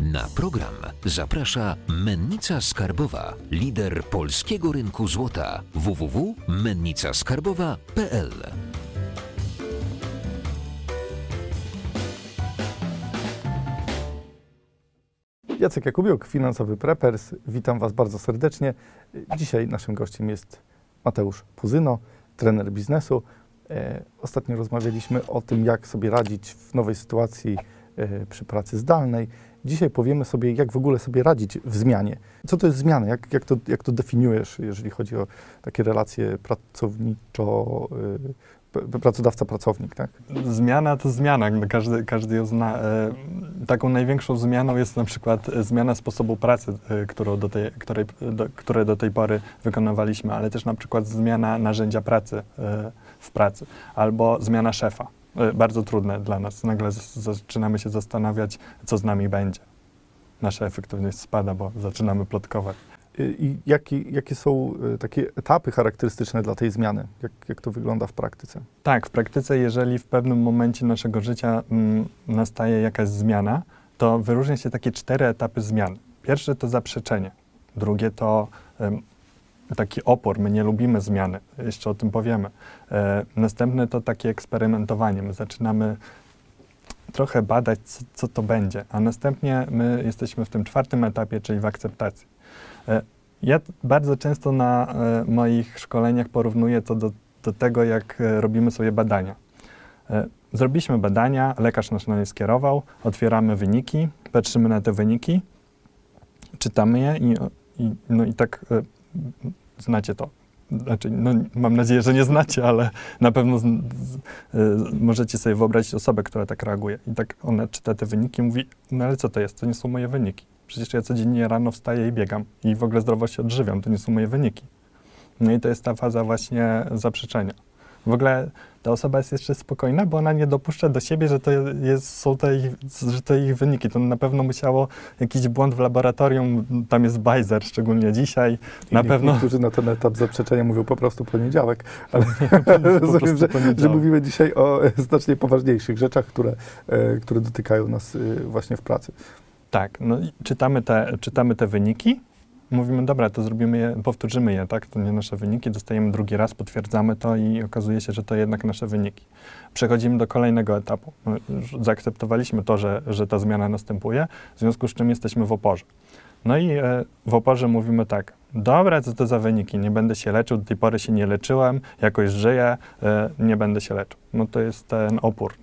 Na program zaprasza Mennica Skarbowa, lider polskiego rynku złota www.mennicaskarbowa.pl. Jacek Jakubiuk, finansowy preppers. Witam Was bardzo serdecznie. Dzisiaj naszym gościem jest Mateusz Puzyno, trener biznesu. E, Ostatnio rozmawialiśmy o tym, jak sobie radzić w nowej sytuacji e, przy pracy zdalnej. Dzisiaj powiemy sobie, jak w ogóle sobie radzić w zmianie. Co to jest zmiana? Jak, jak, to, jak to definiujesz, jeżeli chodzi o takie relacje pracowniczo, p- pracodawca-pracownik, tak? Zmiana to zmiana, każdy, każdy ją zna. E, Taką największą zmianą jest na przykład e, zmiana sposobu pracy, e, którą do tej, której, do, które do tej pory wykonywaliśmy, ale też na przykład zmiana narzędzia pracy w pracy albo zmiana szefa. E, Bardzo trudne dla nas. Nagle zaczynamy się zastanawiać, co z nami będzie. Nasza efektywność spada, bo zaczynamy plotkować. I jakie, jakie są y, takie etapy charakterystyczne dla tej zmiany? Jak, jak to wygląda w praktyce? Tak, w praktyce, jeżeli w pewnym momencie naszego życia mm, nastaje jakaś zmiana, to wyróżnia się takie cztery etapy zmian. Pierwsze to zaprzeczenie, drugie to taki opór, my nie lubimy zmiany, jeszcze o tym powiemy. E, następne to takie eksperymentowanie, my zaczynamy trochę badać, co, co to będzie, a następnie my jesteśmy w tym czwartym etapie, czyli w akceptacji. E, ja bardzo często na e, moich szkoleniach porównuję to do do tego, jak robimy sobie badania. Zrobiliśmy badania, lekarz nas na nie skierował, otwieramy wyniki, patrzymy na te wyniki, czytamy je i, i, no i tak znacie to. Znaczy, no, mam nadzieję, że nie znacie, ale na pewno z, z, e, możecie sobie wyobrazić osobę, która tak reaguje. I tak ona czyta te wyniki i mówi, no ale co to jest? To nie są moje wyniki. Przecież ja codziennie rano wstaję i biegam i w ogóle zdrowo się odżywiam, to nie są moje wyniki. No i to jest ta faza właśnie zaprzeczenia. W ogóle ta osoba jest jeszcze spokojna, bo ona nie dopuszcza do siebie, że to jest, są te ich, że to ich wyniki. To na pewno musiało jakiś błąd w laboratorium, tam jest bajzer, szczególnie dzisiaj. Na I pewno Niektórzy na ten etap zaprzeczenia mówią po prostu poniedziałek, ale po rozumiem, prostu że, że mówimy dzisiaj o e, znacznie poważniejszych rzeczach, które, e, które dotykają nas e, właśnie w pracy. Tak, no i czytamy te, czytamy te wyniki, mówimy, dobra, to zrobimy je, powtórzymy je, tak, to nie nasze wyniki, dostajemy drugi raz, potwierdzamy to i okazuje się, że to jednak nasze wyniki. Przechodzimy do kolejnego etapu. Zaakceptowaliśmy to, że, że ta zmiana następuje, w związku z czym jesteśmy w oporze. No i e, w oporze mówimy tak, dobra, co to za wyniki, nie będę się leczył, do tej pory się nie leczyłem, jakoś żyję, e, nie będę się leczył. No to jest ten opór.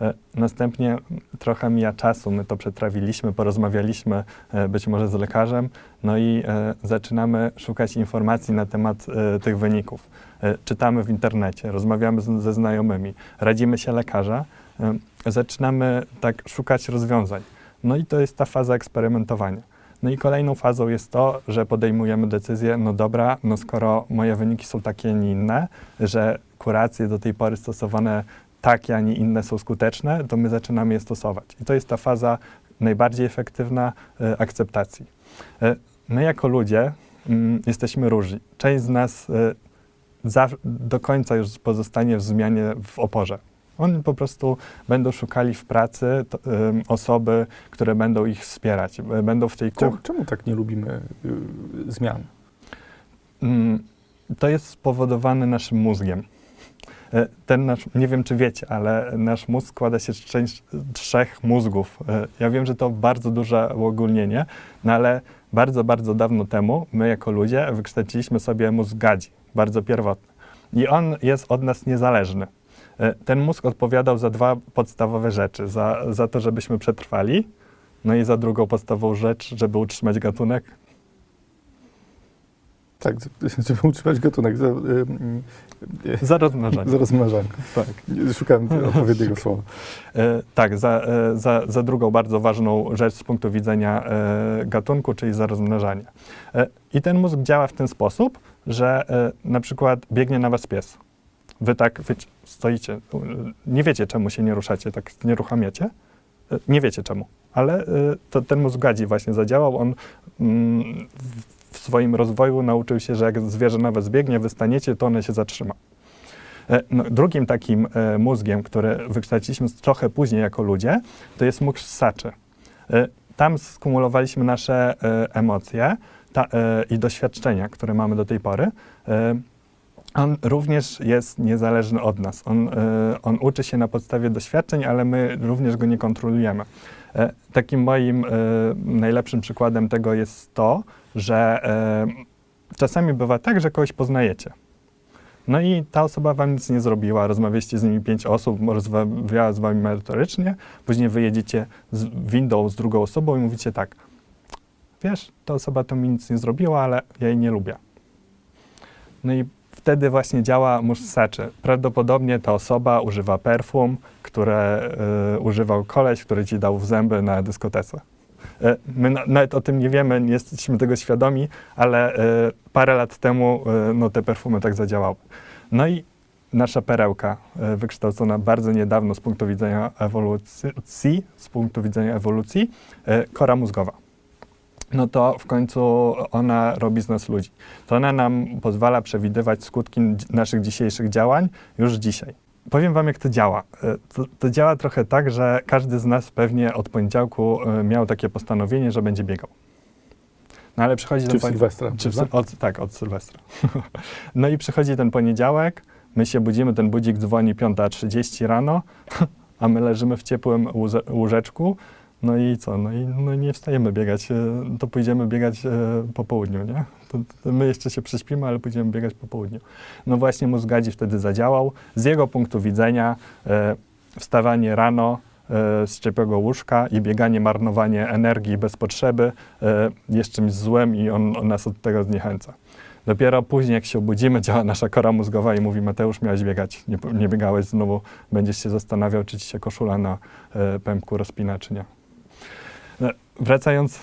E, Następnie trochę mija czasu, my to przetrawiliśmy, porozmawialiśmy e, być może z lekarzem, no i e, zaczynamy szukać informacji na temat tych wyników. Czytamy w internecie, rozmawiamy ze znajomymi, radzimy się lekarza, zaczynamy tak szukać rozwiązań. No i to jest ta faza eksperymentowania. No i kolejną fazą jest to, że podejmujemy decyzję, no dobra, no skoro moje wyniki są takie, nie inne, że kuracje do tej pory stosowane takie, a nie inne są skuteczne, to my zaczynamy je stosować. I to jest ta faza najbardziej efektywna e, akceptacji. E, my jako ludzie mm, jesteśmy różni. Część z nas e, za, do końca już pozostanie w zmianie w oporze. Oni po prostu będą szukali w pracy to, osoby, które będą ich wspierać. Będą w tej kuchni. czemu tak nie lubimy y, zmian? Mm, To jest spowodowane naszym mózgiem. E, Ten nasz, nie wiem czy wiecie, ale nasz mózg składa się z trzech mózgów. E, Ja wiem, że to bardzo duże uogólnienie, no ale bardzo, bardzo dawno temu my jako ludzie wykształciliśmy sobie mózg gadzi, bardzo pierwotny. I on jest od nas niezależny. E, Ten mózg odpowiadał za dwa podstawowe rzeczy. Za, za to, żebyśmy przetrwali, no i za drugą podstawową rzecz, żeby utrzymać gatunek, Tak, żeby utrzymać gatunek za, y, y, za rozmnażanie. za rozmnażanie. Tak. Szukałem odpowiedniego słowa. E, tak, za, e, za, za drugą bardzo ważną rzecz z punktu widzenia e, gatunku, czyli za rozmnażanie. E, I ten mózg działa w ten sposób, że e, na przykład biegnie na was pies. Wy tak wiecie, stoicie, e, nie wiecie czemu się nie ruszacie, tak nie ruchamiacie, nie wiecie czemu, ale to, ten mózg gadzi właśnie zadziałał, on mm, w, w swoim rozwoju nauczył się, że jak zwierzę na was biegnie, wy staniecie, to one się zatrzyma. E, No, drugim takim e, mózgiem, który wykształciliśmy trochę później jako ludzie, to jest mózg ssaczy. E, tam skumulowaliśmy nasze emocje ta, i doświadczenia, które mamy do tej pory. On również jest niezależny od nas. On, on uczy się na podstawie doświadczeń, ale my również go nie kontrolujemy. Takim moim najlepszym przykładem tego jest to, że e, czasami bywa tak, że kogoś poznajecie. No i ta osoba wam nic nie zrobiła, rozmawialiście z nimi pięć osób, rozmawiała z wami merytorycznie, później wyjedziecie z windą z drugą osobą i mówicie tak, wiesz, ta osoba to mi nic nie zrobiła, ale ja jej nie lubię. No i wtedy właśnie działa mózg saczy. Prawdopodobnie ta osoba używa perfum, które y, używał koleś, który ci dał w zęby na dyskotece. Y, my na, nawet o tym nie wiemy, nie jesteśmy tego świadomi, ale y, parę lat temu y, no, te perfumy tak zadziałały. No i nasza perełka, wykształcona bardzo niedawno z punktu widzenia ewolucji, z punktu widzenia ewolucji, kora mózgowa no to w końcu ona robi z nas ludzi. To ona nam pozwala przewidywać skutki naszych dzisiejszych działań już dzisiaj. Powiem wam, jak to działa. E, To, to działa trochę tak, że każdy z nas pewnie od poniedziałku e, miał takie postanowienie, że będzie biegał. No ale przychodzi Czy ten w pon- Sylwestra? czy w, od, tak, od Sylwestra. no i przychodzi ten poniedziałek, my się budzimy, ten budzik dzwoni 5.30 rano, a my leżymy w ciepłym łóżeczku, no i co? No i no nie wstajemy biegać, e, to pójdziemy biegać e, po południu, nie? To, to my jeszcze się prześpimy, ale pójdziemy biegać po południu. No właśnie mózg gadzi wtedy zadziałał. Z jego punktu widzenia e, wstawanie rano z ciepłego łóżka i bieganie, marnowanie energii bez potrzeby jest czymś złym i on, on nas od tego zniechęca. Dopiero później, jak się obudzimy, działa nasza kora mózgowa i mówi, Mateusz, miałeś biegać, nie, nie biegałeś, znowu będziesz się zastanawiał, czy ci się koszula na pępku rozpina, czy nie. Wracając,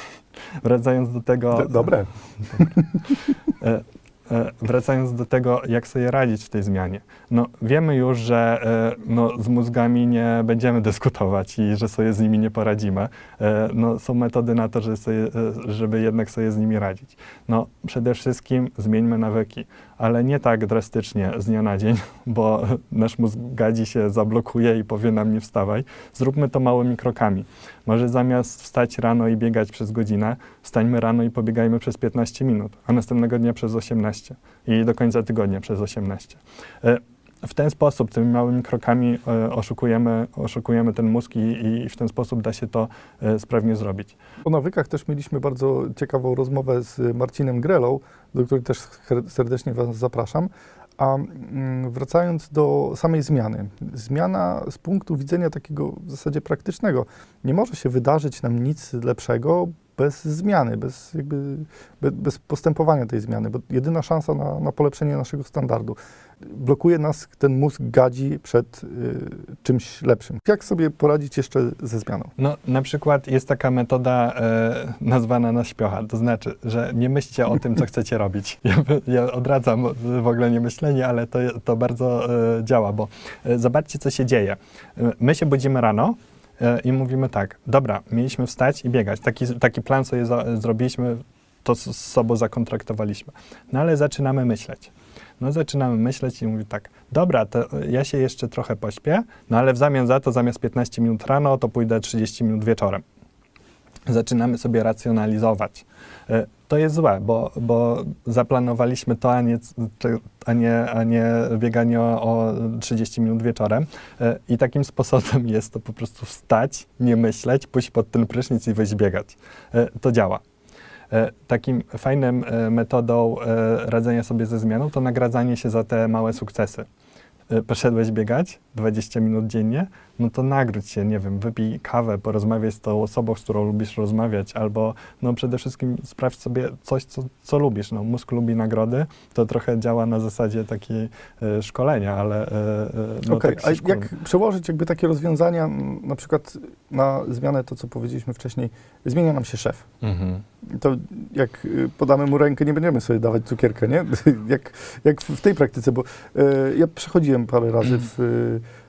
wracając do tego... Dobre. E, e, Wracając do tego, jak sobie radzić w tej zmianie. No, wiemy już, że e, no, z mózgami nie będziemy dyskutować i że sobie z nimi nie poradzimy. No, są metody na to, żeby, sobie, żeby jednak sobie z nimi radzić. No, przede wszystkim zmieńmy nawyki, ale nie tak drastycznie z dnia na dzień, bo nasz mózg gadzi się zablokuje i powie nam nie wstawaj. Zróbmy to małymi krokami. Może zamiast wstać rano i biegać przez godzinę, wstańmy rano i pobiegajmy przez 15 minut, a następnego dnia przez 18 i do końca tygodnia przez 18. E, W ten sposób, tymi małymi krokami e, oszukujemy, oszukujemy ten mózg i, i w ten sposób da się to e, sprawnie zrobić. O nawykach też mieliśmy bardzo ciekawą rozmowę z Marcinem Grelą, do której też ser- serdecznie Was zapraszam. A mm, wracając do samej zmiany. Zmiana z punktu widzenia takiego w zasadzie praktycznego. Nie może się wydarzyć nam nic lepszego bez zmiany, bez, jakby, be- bez postępowania tej zmiany, bo jedyna szansa na, na polepszenie naszego standardu. Blokuje nas ten mózg gadzi przed y, czymś lepszym. Jak sobie poradzić jeszcze ze zmianą? No, na przykład jest taka metoda e, nazwana na śpiocha, to znaczy, że nie myślcie o tym, co chcecie robić. Ja, ja odradzam w ogóle nie myślenie, ale to, to bardzo e, działa, bo e, zobaczcie, co się dzieje. My się budzimy rano i mówimy tak, dobra, mieliśmy wstać i biegać. Taki, taki plan sobie za, zrobiliśmy, to z, sobą zakontraktowaliśmy. No ale zaczynamy myśleć. No zaczynamy myśleć i mówi tak, dobra, to ja się jeszcze trochę pośpię, no ale w zamian za to zamiast 15 minut rano, to pójdę 30 minut wieczorem. Zaczynamy sobie racjonalizować. To jest złe, bo, bo zaplanowaliśmy to, a nie, a nie, a nie bieganie o, o 30 minut wieczorem. E, I takim sposobem jest to po prostu wstać, nie myśleć, pójść pod ten prysznic i wyjść biegać. E, To działa. E, Takim fajnym metodą radzenia sobie ze zmianą to nagradzanie się za te małe sukcesy. E, Poszedłeś biegać 20 minut dziennie, no to nagródź się, nie wiem, wypij kawę, porozmawiaj z tą osobą, z którą lubisz rozmawiać, albo no przede wszystkim sprawdź sobie coś, co, co lubisz. No, mózg lubi nagrody, to trochę działa na zasadzie takiej e, szkolenia, ale e, e, no Okej, tak a jak przełożyć jakby takie rozwiązania, m, na przykład na zmianę, to co powiedzieliśmy wcześniej, zmienia nam się szef. Mhm. To jak y, podamy mu rękę, nie będziemy sobie dawać cukierkę, nie? jak, jak w w tej praktyce, bo y, ja przechodziłem parę razy w,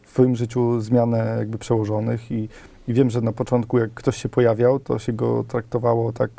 w swoim życiu zmianę jakby przełożonych i, i wiem, że na początku jak ktoś się pojawiał, to się go traktowało tak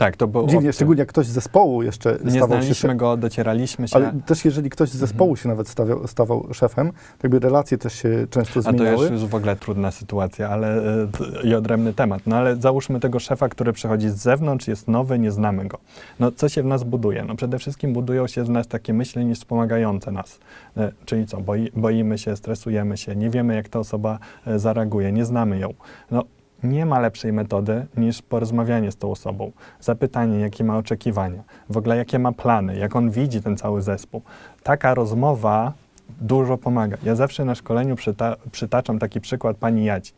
Tak, to był Dziwnie, obcy. szczególnie jak ktoś z zespołu jeszcze Nie stawał się znaliśmy go, docieraliśmy się. Ale też jeżeli ktoś z zespołu Mhm. się nawet stawiał, stawał szefem, to jakby relacje też się często A to zmieniały. już, już w ogóle trudna sytuacja, ale e, i odrębny temat. No ale załóżmy tego szefa, który przychodzi z zewnątrz, jest nowy, nie znamy go. No co się w nas buduje? No przede wszystkim budują się w nas takie myślenie wspomagające nas. E, czyli co? Boi, boimy się, stresujemy się, nie wiemy jak ta osoba e, zareaguje, nie znamy ją. No nie ma lepszej metody niż porozmawianie z tą osobą, zapytanie, jakie ma oczekiwania, w ogóle jakie ma plany, jak on widzi ten cały zespół. Taka rozmowa dużo pomaga. Ja zawsze na szkoleniu przyta przytaczam taki przykład pani Jadzi.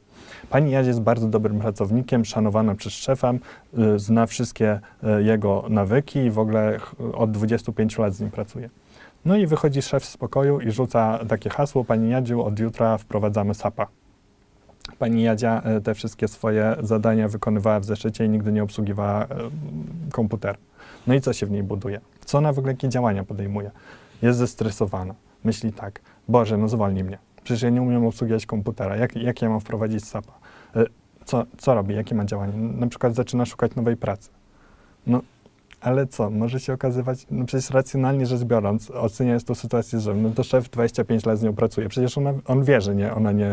Pani Jadzi jest bardzo dobrym pracownikiem, szanowana przez szefa, y, zna wszystkie y, jego nawyki i w ogóle od 25 lat z nim pracuje. No i wychodzi szef z pokoju i rzuca takie hasło, pani Jadziu, od jutra wprowadzamy SAP-a. Pani Jadzia y, te wszystkie swoje zadania wykonywała w zeszycie i nigdy nie obsługiwała y, komputera. No i co się w niej buduje? Co ona w ogóle jakie działania podejmuje? Jest zestresowana. Myśli tak, Boże, no zwolnij mnie. Przecież ja nie umiem obsługiwać komputera. Jak, jak ja mam wprowadzić SAP-a? Y, Co, co robi? Jakie ma działania? Na przykład zaczyna szukać nowej pracy. No, ale co? Może się okazywać, no przecież racjonalnie rzecz biorąc, oceniając tą sytuację, że no to szef 25 lat z nią pracuje. Przecież ona, on wie, że nie, ona nie,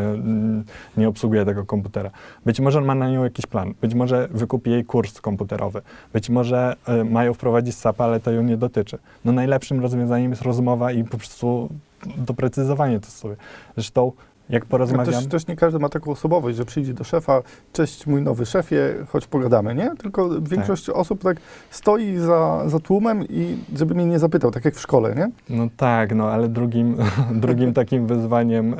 nie obsługuje tego komputera. Być może on ma na nią jakiś plan. Być może wykupi jej kurs komputerowy. Być może y, mają wprowadzić SAP, ale to ją nie dotyczy. No najlepszym rozwiązaniem jest rozmowa i po prostu doprecyzowanie to sobie. Zresztą jak No porozmawiam... też, też nie każdy ma taką osobowość, że przyjdzie do szefa, cześć mój nowy szefie, choć pogadamy, nie? Tylko większość osób tak stoi za, za tłumem i żeby mnie nie zapytał, tak jak w szkole, nie? No tak, no ale drugim, drugim takim wyzwaniem e,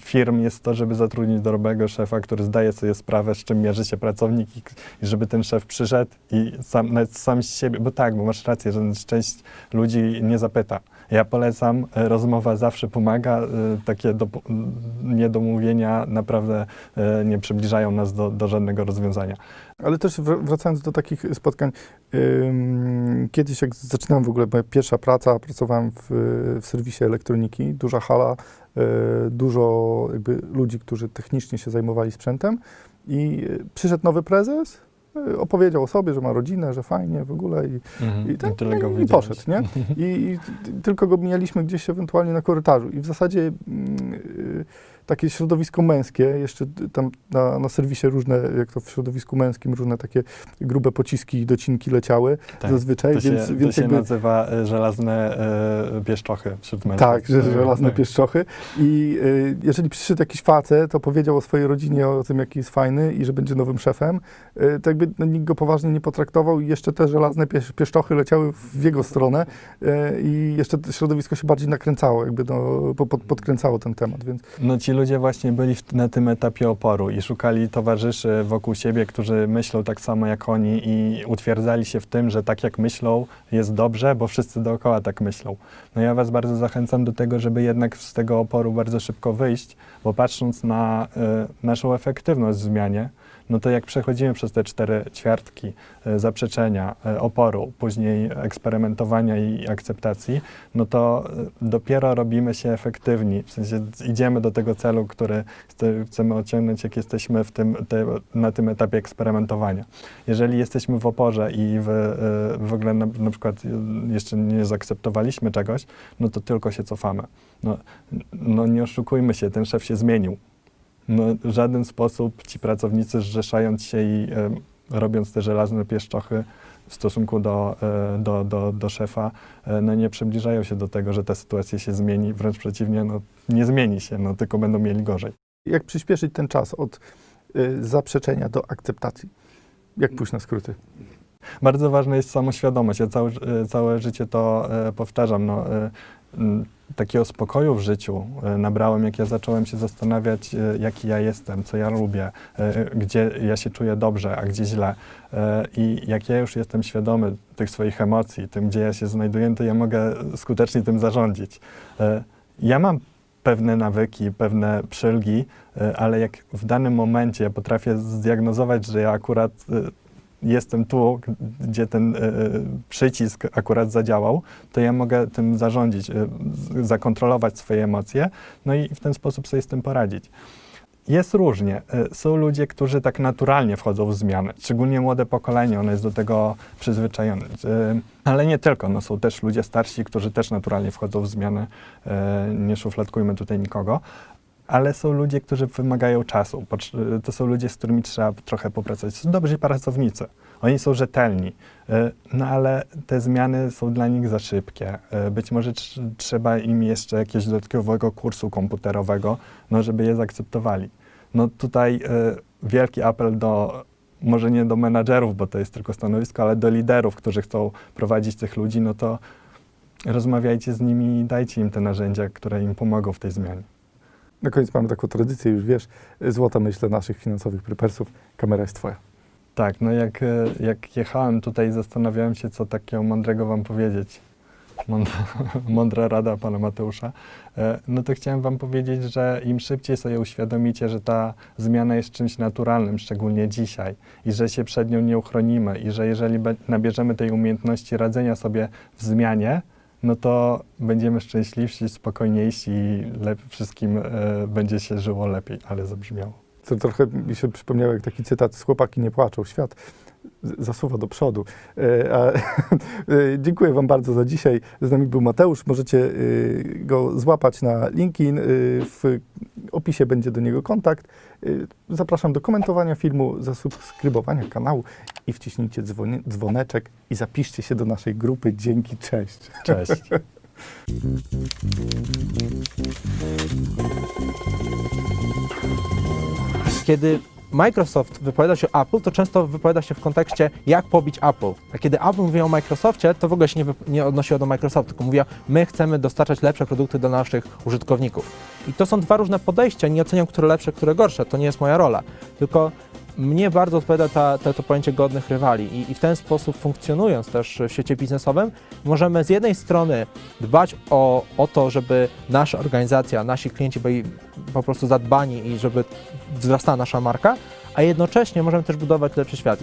firm jest to, żeby zatrudnić dobrego szefa, który zdaje sobie sprawę, z czym mierzy się pracownik i, i żeby ten szef przyszedł i sam, nawet sam z siebie, bo tak, bo masz rację, że część ludzi nie zapyta. Ja polecam, e, rozmowa zawsze pomaga, e, takie do, niedomówienia naprawdę e, nie przybliżają nas do, do żadnego rozwiązania. Ale też wr- wracając do takich spotkań, kiedyś jak zaczynałem w ogóle, moja pierwsza praca, pracowałem w, w serwisie elektroniki, duża hala, dużo jakby ludzi, którzy technicznie się zajmowali sprzętem i przyszedł nowy prezes, opowiedział o sobie, że ma rodzinę, że fajnie w ogóle i, i, tak, tyle go no i widziałeś. poszedł, nie? I, i tylko go mijaliśmy gdzieś ewentualnie na korytarzu. I w zasadzie mm, y, takie środowisko męskie, jeszcze tam na, na serwisie różne, jak to w środowisku męskim, różne takie grube pociski i docinki leciały Tak. zazwyczaj, To się, więc, to więc się jakby... nazywa e, żelazne e, pieszczochy wśród mężczyzn. Tak, że żelazne Tak. pieszczochy. I y, jeżeli przyszedł jakiś facet, to powiedział o swojej rodzinie, o tym, jaki jest fajny i że będzie nowym szefem, y, to jakby no, nikt go poważnie nie potraktował i jeszcze te żelazne piesz, pieszczochy leciały w jego stronę i jeszcze to środowisko się bardziej nakręcało, jakby no, po- pod, podkręcało ten temat, więc No ci ludzie właśnie byli w, na tym etapie oporu i szukali towarzyszy wokół siebie, którzy myślą tak samo jak oni i utwierdzali się w tym, że tak jak myślą jest dobrze, bo wszyscy dookoła tak myślą. No ja was bardzo zachęcam do tego, żeby jednak z tego oporu bardzo szybko wyjść, bo patrząc na y, naszą efektywność w zmianie, no to jak przechodzimy przez te cztery ćwiartki y, zaprzeczenia, y, oporu, później eksperymentowania i akceptacji, no to y, dopiero robimy się efektywni. W sensie idziemy do tego celu, który chce- chcemy osiągnąć, jak jesteśmy w tym, te, na tym etapie eksperymentowania. Jeżeli jesteśmy w oporze i w, w ogóle na, na przykład jeszcze nie zaakceptowaliśmy czegoś, no to tylko się cofamy. No, no nie oszukujmy się, ten szef się zmienił. No, w żaden sposób ci pracownicy zrzeszając się i y, robiąc te żelazne pieszczochy w stosunku do, e, do, do, do szefa, e, no nie przybliżają się do tego, że ta sytuacja się zmieni, wręcz przeciwnie, no nie zmieni się, no tylko będą mieli gorzej. jak przyspieszyć ten czas od y, zaprzeczenia do akceptacji? Jak pójść na skróty? Bardzo ważna jest samoświadomość. Ja całe, e, całe życie to e, powtarzam. No, e, takiego spokoju w życiu e, nabrałem, jak ja zacząłem się zastanawiać, e, jaki ja jestem, co ja lubię, e, gdzie ja się czuję dobrze, a gdzie źle. I jak ja już jestem świadomy tych swoich emocji, tym, gdzie ja się znajduję, to ja mogę skutecznie tym zarządzić. Ja mam pewne nawyki, pewne przylgi, ale jak w danym momencie ja potrafię zdiagnozować, że ja akurat jestem tu, gdzie ten e, przycisk akurat zadziałał, to ja mogę tym zarządzić, e, zakontrolować swoje emocje, no i w ten sposób sobie z tym poradzić. Jest różnie. Są ludzie, którzy tak naturalnie wchodzą w zmiany, szczególnie młode pokolenie, ono jest do tego przyzwyczajone. Ale nie tylko, no są też ludzie starsi, którzy też naturalnie wchodzą w zmiany, nie szufladkujmy tutaj nikogo. Ale są ludzie, którzy wymagają czasu. Y, To są ludzie, z którymi trzeba trochę popracować. Są dobrzy pracownicy. Oni są rzetelni, y, no ale te zmiany są dla nich za szybkie. Y, Być może tr- trzeba im jeszcze jakiegoś dodatkowego kursu komputerowego, no żeby je zaakceptowali. No tutaj wielki apel do, może nie do menadżerów, bo to jest tylko stanowisko, ale do liderów, którzy chcą prowadzić tych ludzi, no to rozmawiajcie z nimi i dajcie im te narzędzia, które im pomogą w tej zmianie. Na koniec mamy taką tradycję, już wiesz, złota myślę naszych finansowych prepersów. Kamera jest twoja. Tak, no jak, e, jak jechałem tutaj, zastanawiałem się, co takiego mądrego wam powiedzieć. Mądra, mądra rada pana Mateusza. E, No to chciałem wam powiedzieć, że im szybciej sobie uświadomicie, że ta zmiana jest czymś naturalnym, szczególnie dzisiaj, i że się przed nią nie uchronimy, i że jeżeli nabierzemy tej umiejętności radzenia sobie w zmianie, no to będziemy szczęśliwsi, spokojniejsi i wszystkim e, będzie się żyło lepiej, ale zabrzmiało. To trochę mi się przypomniało jak taki cytat z chłopaki nie płaczą, świat zasuwa do przodu. E, a, e, dziękuję Wam bardzo za dzisiaj. Z nami był Mateusz. Możecie e, go złapać na LinkedIn. W opisie będzie do niego kontakt. Zapraszam do komentowania filmu, zasubskrybowania kanału i wciśnijcie dzwoni- dzwoneczek i zapiszcie się do naszej grupy. Dzięki, cześć. Cześć. Kiedy Microsoft wypowiada się o Apple, to często wypowiada się w kontekście, jak pobić Apple. A kiedy Apple mówi o Microsoftie, to w ogóle się nie, nie odnosiło do Microsoftu, tylko mówiła, my chcemy dostarczać lepsze produkty dla naszych użytkowników. I to są dwa różne podejścia, nie oceniam, które lepsze, które gorsze, to nie jest moja rola. Tylko mnie bardzo odpowiada ta, ta, to pojęcie godnych rywali I, i w ten sposób funkcjonując też w świecie biznesowym, możemy z jednej strony dbać o, o to, żeby nasza organizacja, nasi klienci byli po prostu zadbani i żeby wzrastała nasza marka, a jednocześnie możemy też budować lepszy świat.